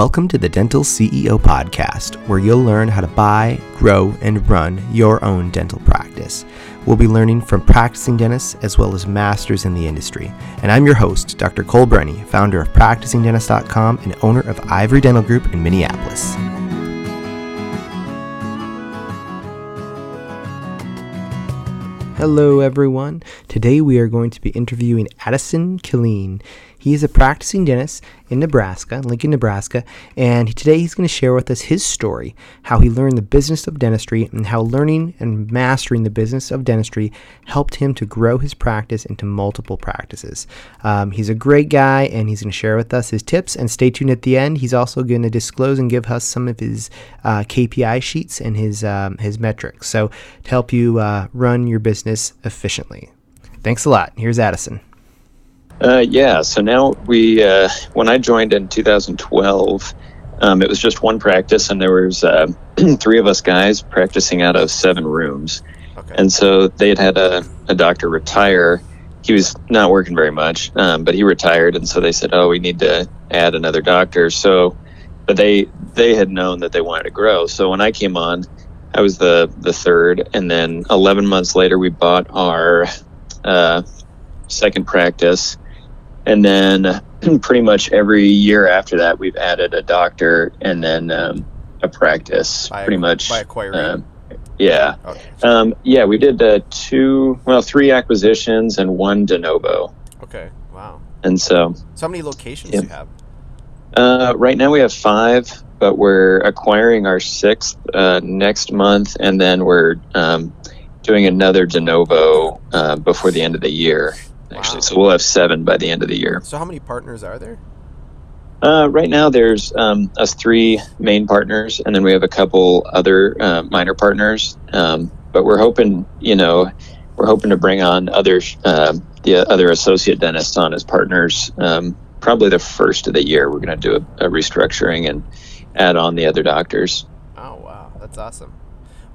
Welcome to the Dental CEO Podcast, where you'll learn how to buy, grow, and run your own dental practice. We'll be learning from practicing dentists as well as masters in the industry. And I'm your host, Dr. Cole Brenny, founder of PracticingDentist.com and owner of Ivory Dental Group in Minneapolis. Hello, everyone. Today we are going to be interviewing Addison Killeen. He is a practicing dentist in Nebraska, Lincoln, Nebraska, and today he's going to share with us his story, how he learned the business of dentistry, and how learning and mastering the business of dentistry helped him to grow his practice into multiple practices. Um, he's a great guy, and he's going to share with us his tips. And stay tuned at the end. He's also going to disclose and give us some of his uh, KPI sheets and his um, his metrics, so to help you uh, run your business efficiently. Thanks a lot. Here's Addison. Uh, yeah, so now we, uh, when I joined in 2012, um, it was just one practice, and there was uh, three of us guys practicing out of seven rooms. Okay. And so they had had a, a doctor retire. He was not working very much, um, but he retired, and so they said, "Oh, we need to add another doctor." So, but they they had known that they wanted to grow. So when I came on, I was the the third, and then 11 months later, we bought our uh, second practice and then pretty much every year after that, we've added a doctor and then um, a practice. By, pretty much by acquiring. Um, yeah, okay. um, yeah. We did uh, two, well, three acquisitions and one de novo. Okay. Wow. And so. So how many locations yeah. do you have? Uh, right now we have five, but we're acquiring our sixth uh, next month, and then we're um, doing another de novo uh, before the end of the year actually. Wow. So we'll have seven by the end of the year. So how many partners are there? Uh, right now, there's um, us three main partners, and then we have a couple other uh, minor partners. Um, but we're hoping, you know, we're hoping to bring on other uh, the other associate dentists on as partners. Um, probably the first of the year, we're going to do a, a, restructuring and add on the other doctors. Oh wow, that's awesome.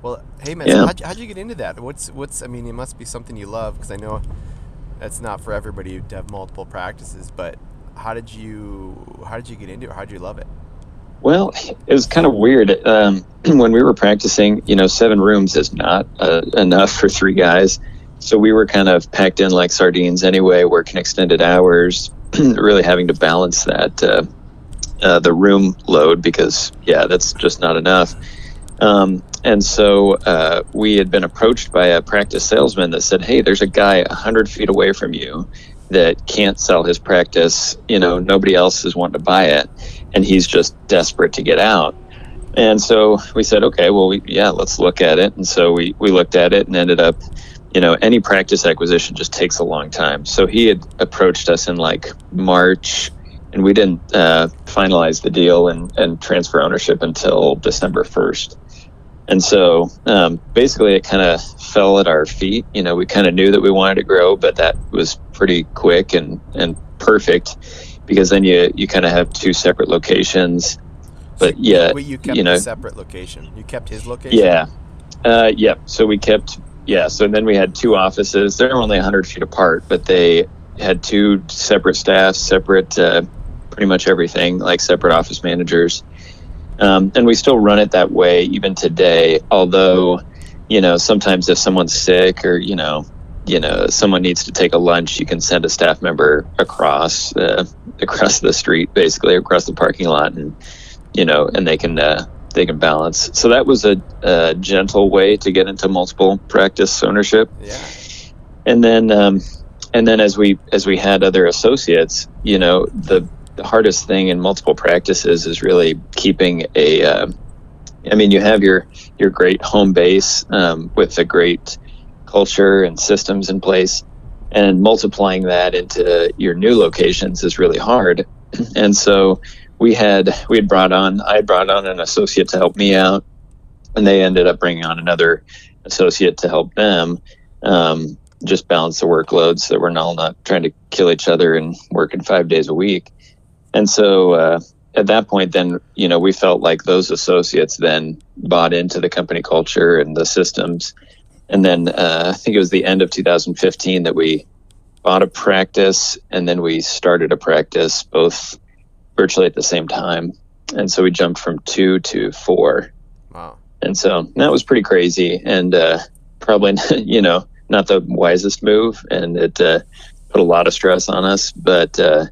Well, hey man, yeah. so how'd, how'd you get into that? What's what's? I mean, it must be something you love because I know it's not for everybody to have multiple practices. But how did you how did you get into it? How did you love it? Well, it was kind of weird. Um, when we were practicing, you know, seven rooms is not uh, enough for three guys. So we were kind of packed in like sardines anyway, working extended hours, really having to balance that, uh, uh, the room load because, yeah, that's just not enough. Um, and so uh, we had been approached by a practice salesman that said, "Hey, there's a guy a hundred feet away from you that can't sell his practice. You know, nobody else is wanting to buy it, and he's just desperate to get out." And so we said, "Okay, well, we, yeah, let's look at it." And so we we looked at it and ended up, you know, any practice acquisition just takes a long time. So he had approached us in like March and we didn't uh, finalize the deal and, and transfer ownership until December 1st. And so um, basically, it kind of fell at our feet. You know, we kind of knew that we wanted to grow, but that was pretty quick and, and perfect because then you, you kind of have two separate locations. But yeah, Wait, you kept you know, separate location. You kept his location. Yeah, uh, yep. Yeah. So we kept yeah. So then we had two offices. They're only 100 feet apart, but they had two separate staffs, separate, uh, pretty much everything, like separate office managers. Um, and we still run it that way even today. Although, you know, sometimes if someone's sick or you know, you know, someone needs to take a lunch, you can send a staff member across uh, across the street, basically across the parking lot, and you know, and they can uh, they can balance. So that was a, a, gentle way to get into multiple practice ownership. Yeah. And then, um, and then as we as we had other associates, you know, the the hardest thing in multiple practices is really keeping a. Uh, I mean, you have your your great home base um, with a great culture and systems in place, and multiplying that into your new locations is really hard. And so we had we had brought on I had brought on an associate to help me out, and they ended up bringing on another associate to help them. Um, just balance the workload so that we're all not trying to kill each other and working five days a week. And so uh, at that point, then, you know, we felt like those associates then bought into the company culture and the systems. And then uh, I think it was the end of 2015 that we bought a practice and then we started a practice both virtually at the same time. and so we jumped from two to four. Wow. And so that was pretty crazy, and uh, probably you know not the wisest move, and it uh, put a lot of stress on us. But uh,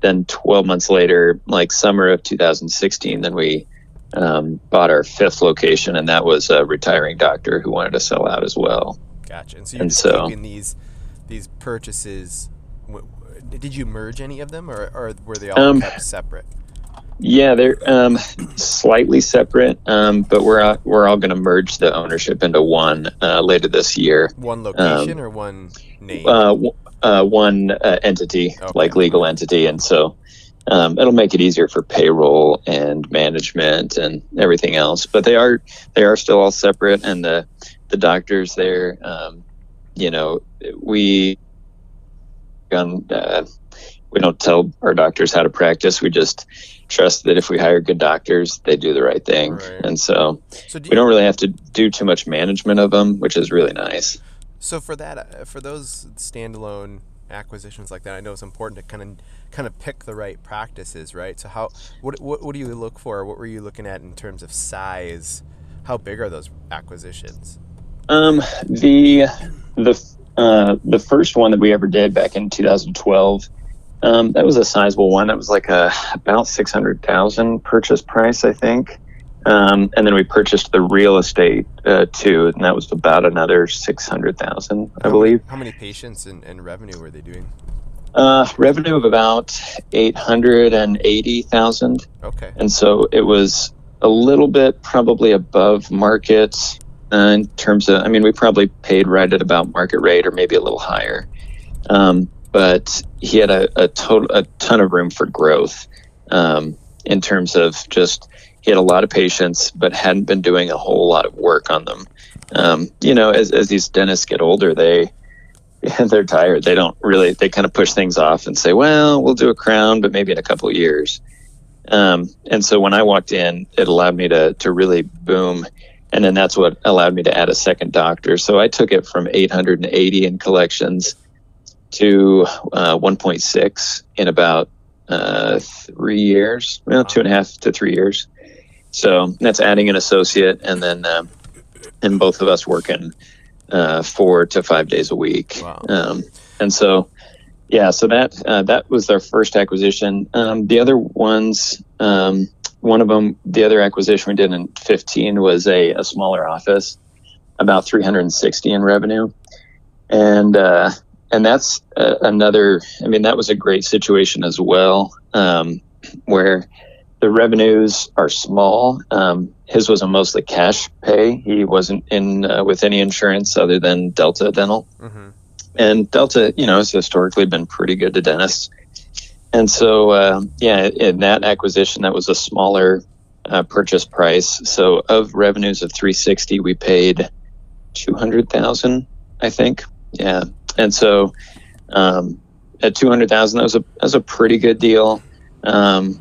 then 12 months later, like summer of 2016, then we um, bought our fifth location, and that was a retiring doctor who wanted to sell out as well. Gotcha. And so And so- these these purchases. Did you merge any of them, or, or were they all Um, kept separate? Yeah, they're um, slightly separate, um, but we're all, we're all going to merge the ownership into one uh, later this year. One location or one name? Um, Uh, w- uh, one uh, entity, Okay. like legal entity, and so um, it'll make it easier for payroll and management and everything else. But they are they are still all separate, and the the doctors there, um, you know, we um, uh, we don't tell our doctors how to practice. We just trust that if we hire good doctors, they do the right thing, Right. and so so do we don't really have to do too much management of them, which is really nice. So for that, uh, for those standalone acquisitions like that, I know it's important to kind of kind of pick the right practices, right? So how what what, what do you look for? What were you looking at in terms of size? How big are those acquisitions? Um, the the uh, the first one that we ever did back in 2012, um, that was a sizable one. That was like a about 600,000 purchase price, I think. Um, and then we purchased the real estate uh, too, and that was about another 600,000, I How believe. Many, how many patients and, and revenue were they doing? Uh, revenue of about 880,000. Okay. and so it was a little bit probably above market uh, in terms of i mean we probably paid right at about market rate or maybe a little higher um, but he had a, a total a ton of room for growth um, in terms of just he had a lot of patients but hadn't been doing a whole lot of work on them. Um, you know as, as these dentists get older they they're tired. They don't really they kind of push things off and say well we'll do a crown but maybe in a couple years. Um, and so when I walked in, it allowed me to to really boom, and then that's what allowed me to add a second doctor. So I took it from 880 in collections to uh, 1.6 in about uh, three years, well, two and a half to three years. So that's adding an associate, and then um, and both of us working uh, four to five days a week. Wow. Um, and so, yeah, so that uh, that was our first acquisition. Um, the other ones, um, one of them, the other acquisition we did in 15 was a, a smaller office, about 360 in revenue, and uh, and that's uh, another. I mean, that was a great situation as well, um, where the revenues are small. Um, his was a mostly cash pay. He wasn't in uh, with any insurance other than Delta Dental Mm-hmm. and Delta, you know, has historically been pretty good to dentists. And so, uh, yeah, in that acquisition, that was a smaller uh, purchase price. So, of revenues of 360, we paid 200,000, I think. Yeah, and so um, at 200,000, that was a that was a pretty good deal. Um,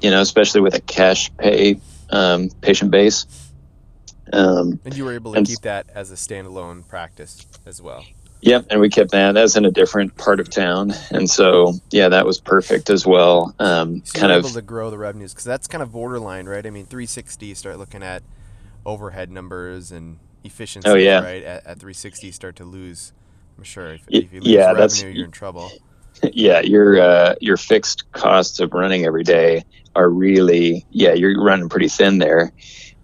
you know, especially with a cash pay um, patient base. Um, And you were able to keep that as a standalone practice as well. Yep, and we kept that as in a different part of town, and so yeah, that was perfect as well. Um, So kind of, able to grow the revenues because that's kind of borderline, right? I mean, 360, you start looking at overhead numbers and efficiency, Oh, yeah. right? At, at 360, you start to lose. I'm sure if, if you lose yeah, revenue, that's- you're in trouble. yeah, your uh, your fixed costs of running every day are really yeah, you're running pretty thin there,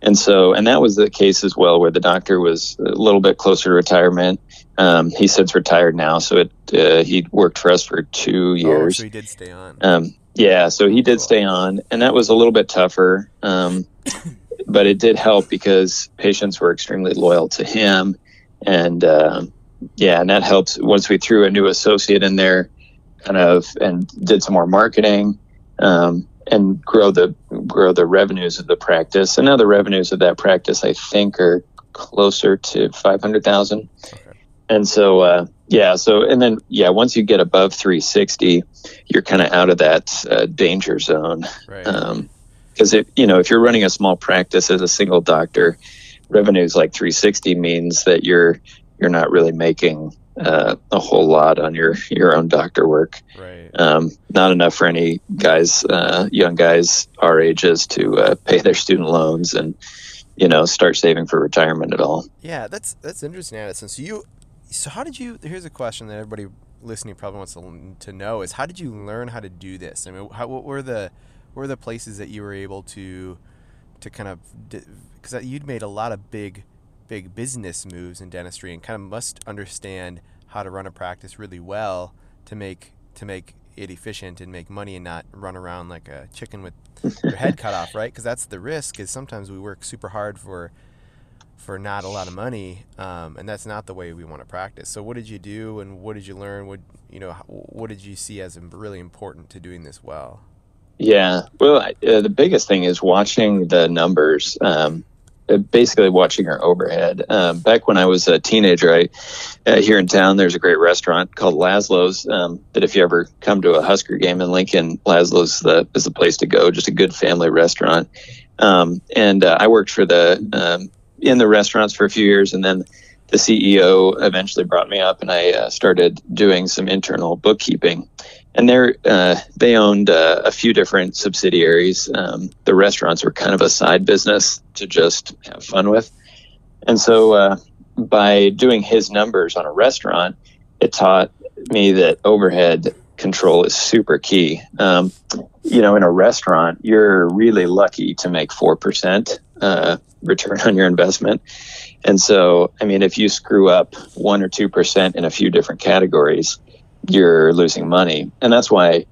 and so and that was the case as well, where the doctor was a little bit closer to retirement. Um, he since retired now, so it uh, he worked for us for two years. so he did stay on. Um, yeah, so he did stay on, and that was a little bit tougher, um, but it did help because patients were extremely loyal to him, and um yeah, and that helped. Once we threw a new associate in there, kind of, and did some more marketing, um, and grow the grow the revenues of the practice, and now the revenues of that practice, I think, are closer to five hundred thousand. Okay. And so, uh, yeah, so, and then, yeah, once you get above 360, you're kind of out of that uh, danger zone. right. Um, because if, you know, if you're running a small practice as a single doctor, revenues like 360 means that you're, you're not really making uh, a whole lot on your your own doctor work. Right. Um, not enough for any guys, uh, young guys our ages, to uh, pay their student loans and you know start saving for retirement at all. Yeah, that's that's interesting, Addison. So you, so how did you? Here's a question that everybody listening probably wants to, to know: is how did you learn how to do this? I mean, how, what were the what were the places that you were able to to kind of because you'd made a lot of big big business moves in dentistry and kind of must understand how to run a practice really well to make to make it efficient and make money and not run around like a chicken with your head cut off, right? Because that's the risk. Is sometimes we work super hard for for not a lot of money, um, and that's not the way we want to practice. So, what did you do, and what did you learn? What you know, what did you see as really important to doing this well? Yeah, well, uh, the biggest thing is watching the numbers. Um, basically watching our overhead. Um, back when I was a teenager, I uh, here in town there's a great restaurant called Lazlo's. Um, that if you ever come to a Husker game in Lincoln, Lazlo's the, is the place to go. Just a good family restaurant. Um, and uh, I worked for the um, in the restaurants for a few years, and then the CEO eventually brought me up, and I uh, started doing some internal bookkeeping and they uh, they owned uh, a few different subsidiaries. Um, the restaurants were kind of a side business to just have fun with, and so uh, by doing his numbers on a restaurant, it taught me that overhead control is super key. Um, you know, in a restaurant, you're really lucky to make four percent uh, return on your investment. And so, I mean, if you screw up one or two percent in a few different categories, you're losing money. And that's why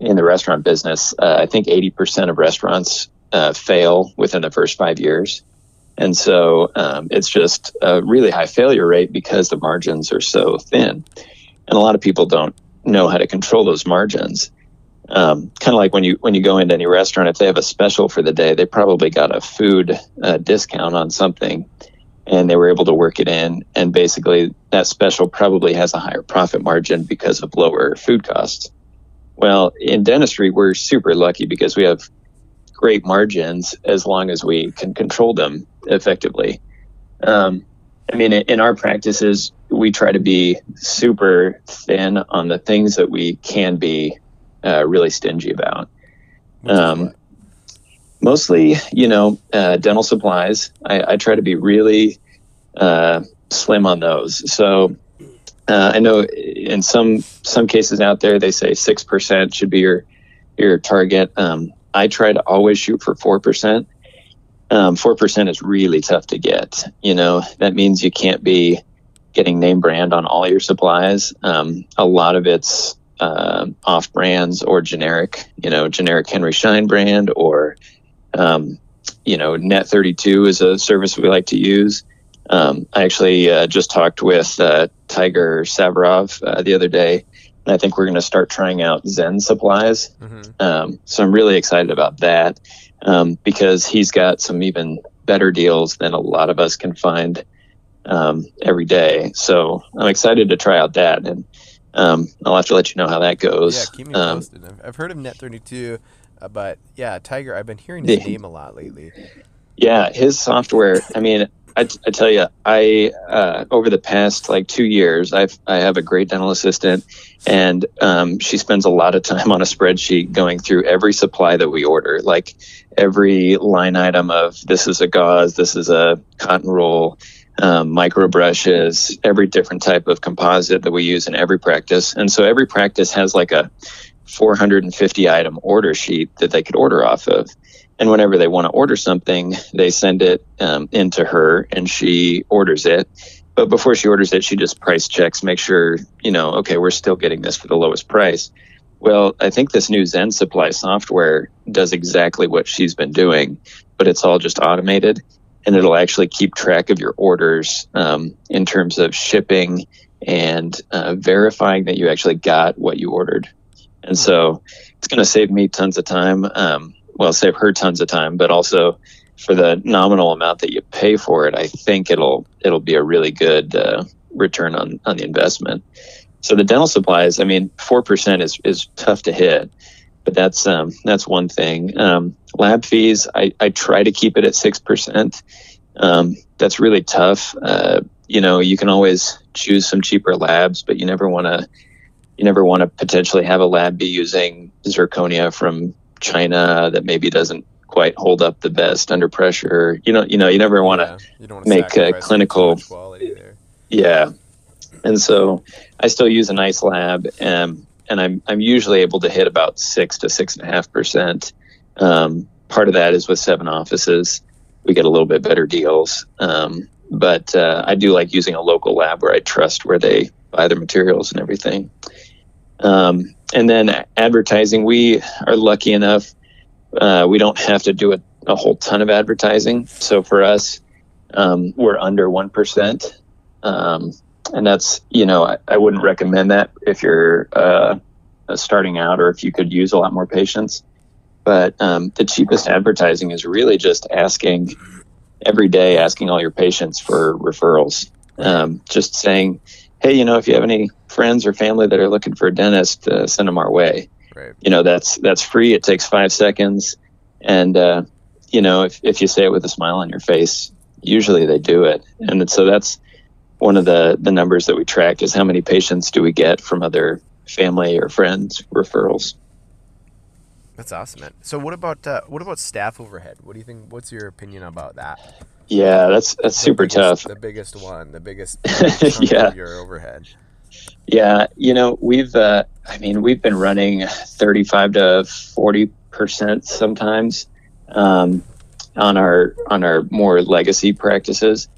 in the restaurant business, uh, I think 80% of restaurants uh, fail within the first five years. And so um, it's just a really high failure rate because the margins are so thin. And a lot of people don't know how to control those margins. Um, kind of like when you when you go into any restaurant, if they have a special for the day, they probably got a food uh, discount on something and they were able to work it in. And basically, that special probably has a higher profit margin because of lower food costs. Well, in dentistry, we're super lucky because we have great margins as long as we can control them effectively. Um, I mean, in our practices, we try to be super thin on the things that we can be uh, really stingy about. Um, mostly, you know, uh, dental supplies. I, I, try to be really uh, slim on those. So uh, I know in some some cases out there they say six percent should be your your target. Um, I try to always shoot for four percent. Um, four percent is really tough to get. You know that means you can't be getting name brand on all your supplies. Um, a lot of it's uh, off brands or generic. You know, generic Henry Schein brand or um, you know, Net 32 is a service we like to use. Um, I actually uh, just talked with uh, Tiger Safarov uh, the other day, and I think we're going to start trying out Zen supplies. Mm-hmm. Um, so I'm really excited about that um, because he's got some even better deals than a lot of us can find um, every day. So I'm excited to try out that, and um, I'll have to let you know how that goes. Yeah, keep me um, posted. I've heard of Net 32. Uh, but yeah, Tiger, I've been hearing his name a lot lately. Yeah, his software. I mean, I, I tell you, I uh, over the past like two years, I've I have a great dental assistant, and um, she spends a lot of time on a spreadsheet going through every supply that we order, like every line item of this is a gauze, this is a cotton roll, um, micro brushes, every different type of composite that we use in every practice, and so every practice has like a 450 item order sheet that they could order off of. And whenever they want to order something, they send it um, into her and she orders it. But before she orders it, she just price checks, make sure, you know, okay, we're still getting this for the lowest price. Well, I think this new Zen Supply software does exactly what she's been doing, but it's all just automated and it'll actually keep track of your orders um, in terms of shipping and uh, verifying that you actually got what you ordered. And so it's going to save me tons of time. Um, well, save her tons of time, but also for the nominal amount that you pay for it, I think it'll it'll be a really good uh, return on on the investment. So the dental supplies, I mean, four percent is is tough to hit, but that's um, that's one thing. Um, lab fees, I, I try to keep it at six percent. Um, that's really tough. Uh, you know, you can always choose some cheaper labs, but you never want to you never want to potentially have a lab be using zirconia from China that maybe doesn't quite hold up the best under pressure. You know, you know, you never want to make a clinical Yeah, and so I still use a nice lab, and and I'm I'm usually able to hit about six to six and a half percent. Um, part of that is with seven offices, we get a little bit better deals. Um, but uh, I do like using a local lab where I trust where they buy their materials and everything. Um, and then advertising, we are lucky enough, uh, we don't have to do a, a, whole ton of advertising. So for us, um, we're under 1%. Um, and that's, you know, I, I, wouldn't recommend that if you're uh, starting out or if you could use a lot more patients. But um, the cheapest advertising is really just asking every day, asking all your patients for referrals. Um, just saying, hey, you know, if you have any friends or family that are looking for a dentist, uh, send them our way. Right. You know, that's that's free. It takes five seconds, and uh, you know, if if you say it with a smile on your face, usually they do it. And so that's one of the the numbers that we track is how many patients do we get from other family or friends referrals. That's awesome, man. So what about uh, what about staff overhead? What do you think? What's your opinion about that? Yeah, that's that's super biggest, tough. The biggest one, the biggest yeah. your overhead. Yeah, you know, we've uh, I mean, we've been running 35 to 40 percent sometimes um, on our on our more legacy practices.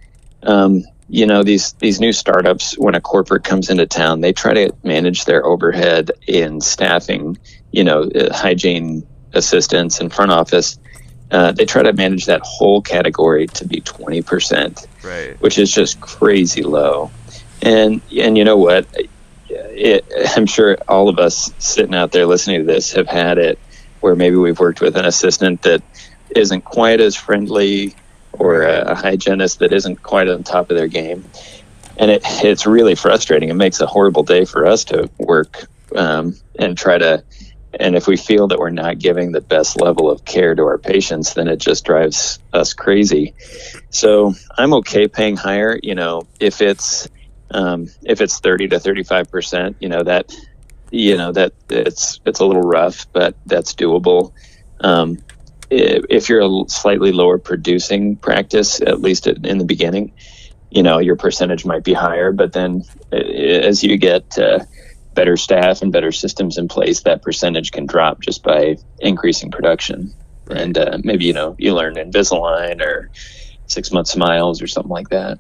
Um, you know, these these new startups, when a corporate comes into town, they try to manage their overhead in staffing. You know, uh, hygiene assistants and front office uh, they try to manage that whole category to be 20%, right. which is just crazy low. And and you know what? It, I'm sure all of us sitting out there listening to this have had it where maybe we've worked with an assistant that isn't quite as friendly or a, a hygienist that isn't quite on top of their game. And it, it's really frustrating. It makes a horrible day for us to work um, and try to and if we feel that we're not giving the best level of care to our patients, then it just drives us crazy. So I'm okay paying higher. You know, if it's um, if it's 30 to 35 percent, you know that you know that it's it's a little rough, but that's doable. Um, if you're a slightly lower producing practice, at least in the beginning, you know your percentage might be higher. But then as you get uh, better staff and better systems in place, that percentage can drop just by increasing production. Right. And uh, maybe you know you learn Invisalign or six month smiles or something like that.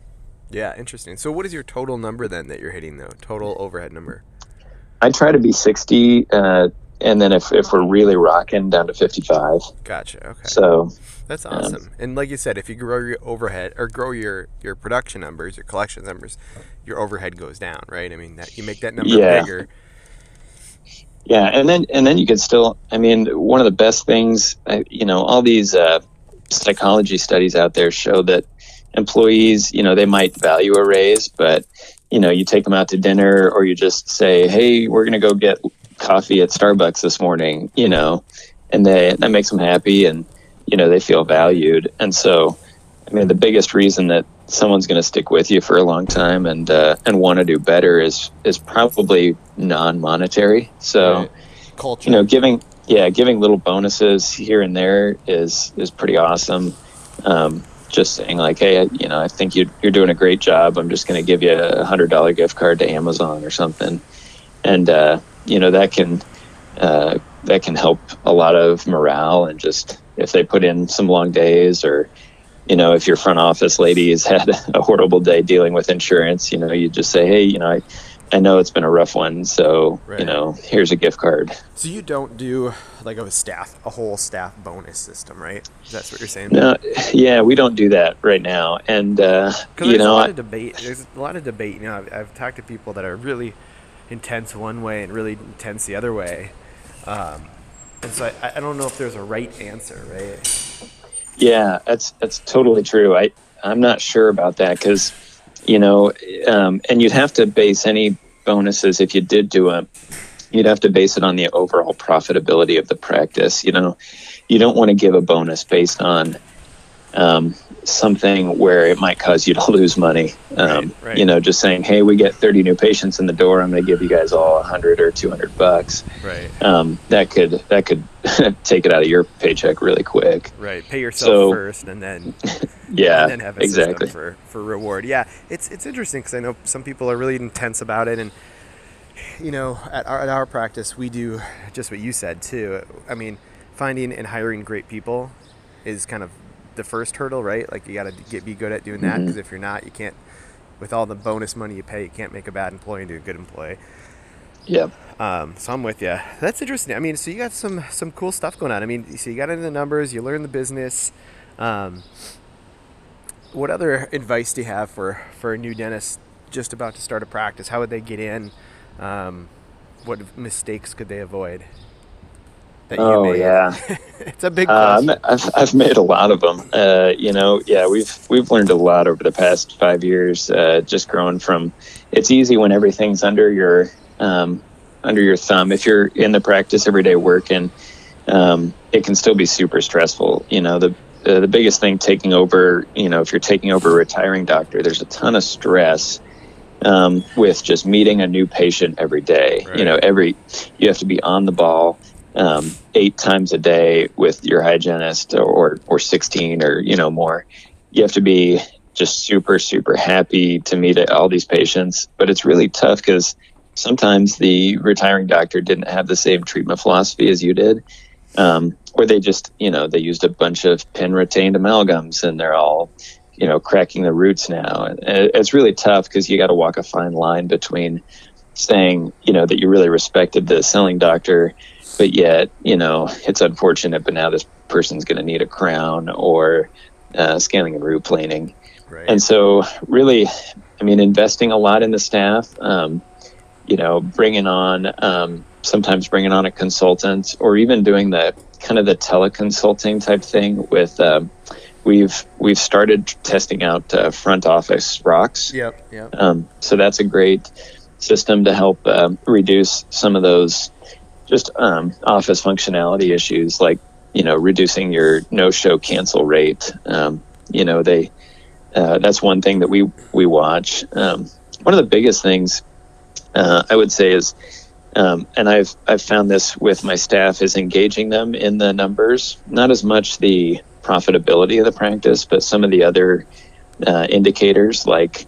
Yeah, interesting. So, what is your total number then that you're hitting though? Total overhead number? I try to be sixty, uh, and then if if we're really rocking, down to fifty five. Gotcha. Okay. So that's awesome. Um, and like you said, if you grow your overhead or grow your your production numbers, your collections numbers, your overhead goes down, right? I mean, that you make that number yeah. bigger. Yeah, and then and then you could still. I mean, one of the best things, you know, all these uh, psychology studies out there show that employees, you know, they might value a raise, but you know, you take them out to dinner or you just say, "Hey, we're going to go get coffee at Starbucks this morning," you know, and they that makes them happy and you know they feel valued. And so i mean the biggest reason that someone's going to stick with you for a long time and uh, and want to do better is is probably non-monetary. So right. Culture. you know giving yeah giving little bonuses here and there is is pretty awesome. Um, just saying like hey you know i think you, you're doing a great job. I'm just going to give you a hundred dollar gift card to amazon or something. And uh, you know that can uh, that can help a lot of morale and just if they put in some long days or you know if your front office lady has had a horrible day dealing with insurance you know you just say hey you know i, I know it's been a rough one so right. you know here's a gift card. So you don't do like a staff a whole staff bonus system right? That's what you're saying? No yeah we don't do that right now. And uh, you know a lot of debate there's a lot of debate you know I've, I've talked to people that are really intense one way and really intense the other way. Um, and so I, I don't know if there's a right answer, right? Yeah, that's that's totally true. I I'm not sure about that because you know, um, and you'd have to base any bonuses if you did do them. You'd have to base it on the overall profitability of the practice. You know, you don't want to give a bonus based on um, something where it might cause you to lose money. Um, Right, right. You know, just saying, hey, we get 30 new patients in the door, I'm going to give you guys all 100 or 200 bucks. Right. Um, that could that could take it out of your paycheck really quick. Right. Pay yourself So- first, and then Yeah, and then have a exactly. system for for reward. Yeah, it's it's interesting because I know some people are really intense about it, and you know, at our, at our practice, we do just what you said too. I mean, finding and hiring great people is kind of the first hurdle, right? Like you got to get be good at doing that because if you're not, you can't. With all the bonus money you pay, you can't make a bad employee into a good employee. Yeah. Um, so I'm with you. That's interesting. I mean, so you got some some cool stuff going on. I mean, so you got into the numbers, you learned the business. Um, what other advice do you have for for a new dentist just about to start a practice? How would they get in? Um, what mistakes could they avoid? That Oh yeah. it's a big Um. I've, I've made a lot of them. Uh, you know, yeah, we've we've learned a lot over the past five years. Uh, just growing from, it's easy when everything's under your um, under your thumb. If you're in the practice every day working, um, it can still be super stressful. You know, the uh, the biggest thing taking over. You know, if you're taking over a retiring doctor, there's a ton of stress. Um, with just meeting a new patient every day, you know, every you have to be on the ball um, eight times a day with your hygienist or, or 16 or you know more you have to be just super super happy to meet all these patients. But it's really tough because sometimes the retiring doctor didn't have the same treatment philosophy as you did um, or they just you know they used a bunch of pin retained amalgams and they're all you know cracking the roots now. And it's really tough because you got to walk a fine line between saying you know that you really respected the selling doctor but yet you know it's unfortunate but now this person's going to need a crown or uh, scaling and root planing right. and so really i mean investing a lot in the staff um, you know bringing on um, sometimes bringing on a consultant or even doing the kind of the teleconsulting type thing with um, we've we've started testing out uh, front office rocks yep. Yep. um, so that's a great system to help um, reduce some of those just um, office functionality issues, like you know reducing your no-show cancel rate. Um, you know they uh, that's one thing that we we watch. Um, one of the biggest things uh, I would say is, um, and I've I've found this with my staff is engaging them in the numbers, not as much the profitability of the practice, but some of the other uh, indicators like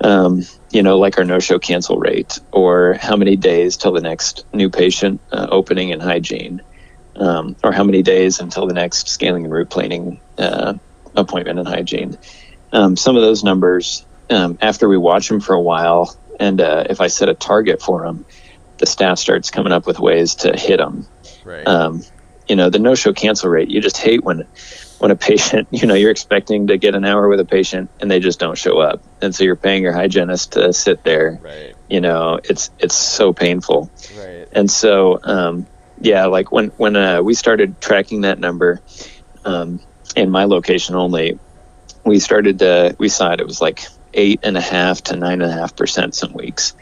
um, you know, like our no-show cancel rate, or how many days till the next new patient uh, opening and hygiene, um, or how many days until the next scaling and root planing uh, appointment and hygiene. Um, some of those numbers, um, after we watch them for a while, and uh, if I set a target for them, the staff starts coming up with ways to hit them. Right. Um, you know, the no-show cancel rate. You just hate when when a patient, you know, you're expecting to get an hour with a patient and they just don't show up, and so you're paying your hygienist to sit there. right. You know, it's it's so painful. Right. And so, um, yeah, like when when uh, we started tracking that number um, in my location only, we started to we saw it. It was like eight and a half to nine and a half percent some weeks.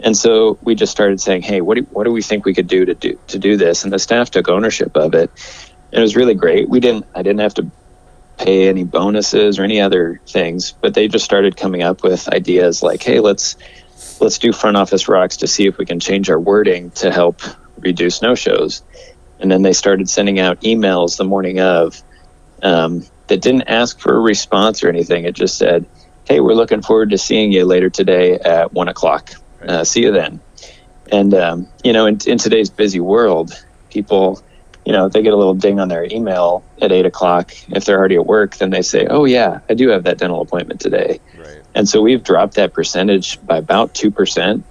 And so we just started saying, "Hey, what do what do we think we could do to do to do this?" And the staff took ownership of it. And it was really great. We didn't I didn't have to pay any bonuses or any other things, but they just started coming up with ideas like, "Hey, let's let's do front office rocks to see if we can change our wording to help reduce no shows. And then they started sending out emails the morning of um, that didn't ask for a response or anything. It just said, Hey, we're looking forward to seeing you later today at one o'clock. Uh, see you then. And, um, you know, in, in today's busy world, people, you know, they get a little ding on their email at eight o'clock. If they're already at work, then they say, Oh, yeah, I do have that dental appointment today. Right. And so we've dropped that percentage by about 2%.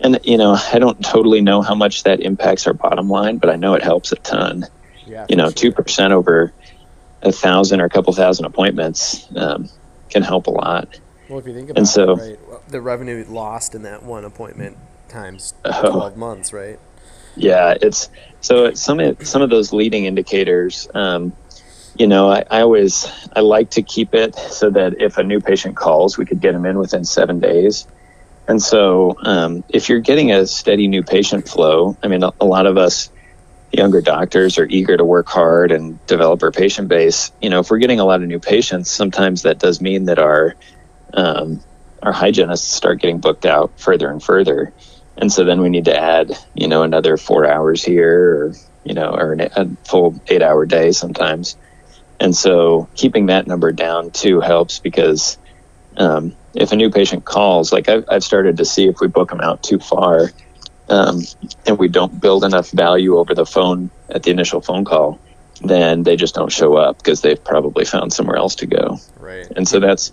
And, you know, I don't totally know how much that impacts our bottom line, but I know it helps a ton. Yeah. You know, sure. 2% over a thousand or a couple thousand appointments um, can help a lot. Well, if you think about And so- it, right, the revenue lost in that one appointment times Oh. 12 months, right? Yeah, it's so some of some of those leading indicators. Um, you know, I, I always I like to keep it so that if a new patient calls, we could get them in within seven days. And so, um, if you're getting a steady new patient flow, I mean, a, a lot of us younger doctors are eager to work hard and develop our patient base. You know, if we're getting a lot of new patients, sometimes that does mean that our um, our hygienists start getting booked out further and further, and so then we need to add, you know, another four hours here, or you know, or a full eight hour day sometimes. And so keeping that number down too helps because um, if a new patient calls, like I've, I've started to see if we book them out too far um, and we don't build enough value over the phone at the initial phone call, then they just don't show up because they've probably found somewhere else to go. Right. And so that's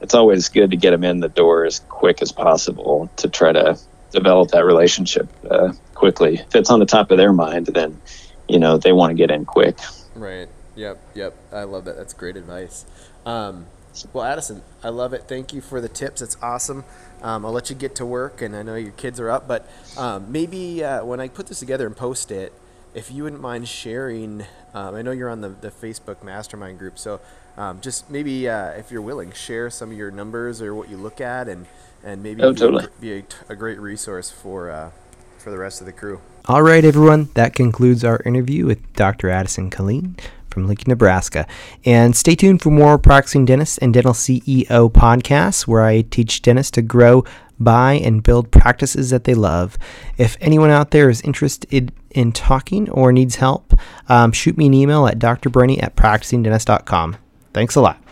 it's always good to get them in the door as quick as possible to try to develop that relationship uh, quickly. If it's on the top of their mind, then you know they want to get in quick. Right. Yep. Yep. I love that. That's great advice. Um, well, Addison, I love it. Thank you for the tips. It's awesome. Um, I'll let you get to work, and I know your kids are up, but um, maybe uh, when I put this together and post it, if you wouldn't mind sharing, um, I know you're on the, the Facebook mastermind group, so um, just maybe uh, if you're willing, share some of your numbers or what you look at, and and maybe oh, be, totally. a, be a, a, great resource for uh, for the rest of the crew. All right, everyone, that concludes our interview with Dr. Addison Killeen from Lincoln, Nebraska. And stay tuned for more Practicing Dentists and Dental CEO podcasts where I teach dentists to grow, buy, and build practices that they love. If anyone out there is interested in talking or needs help, um, shoot me an email at drbrenny at practicingdentist.com. Thanks a lot.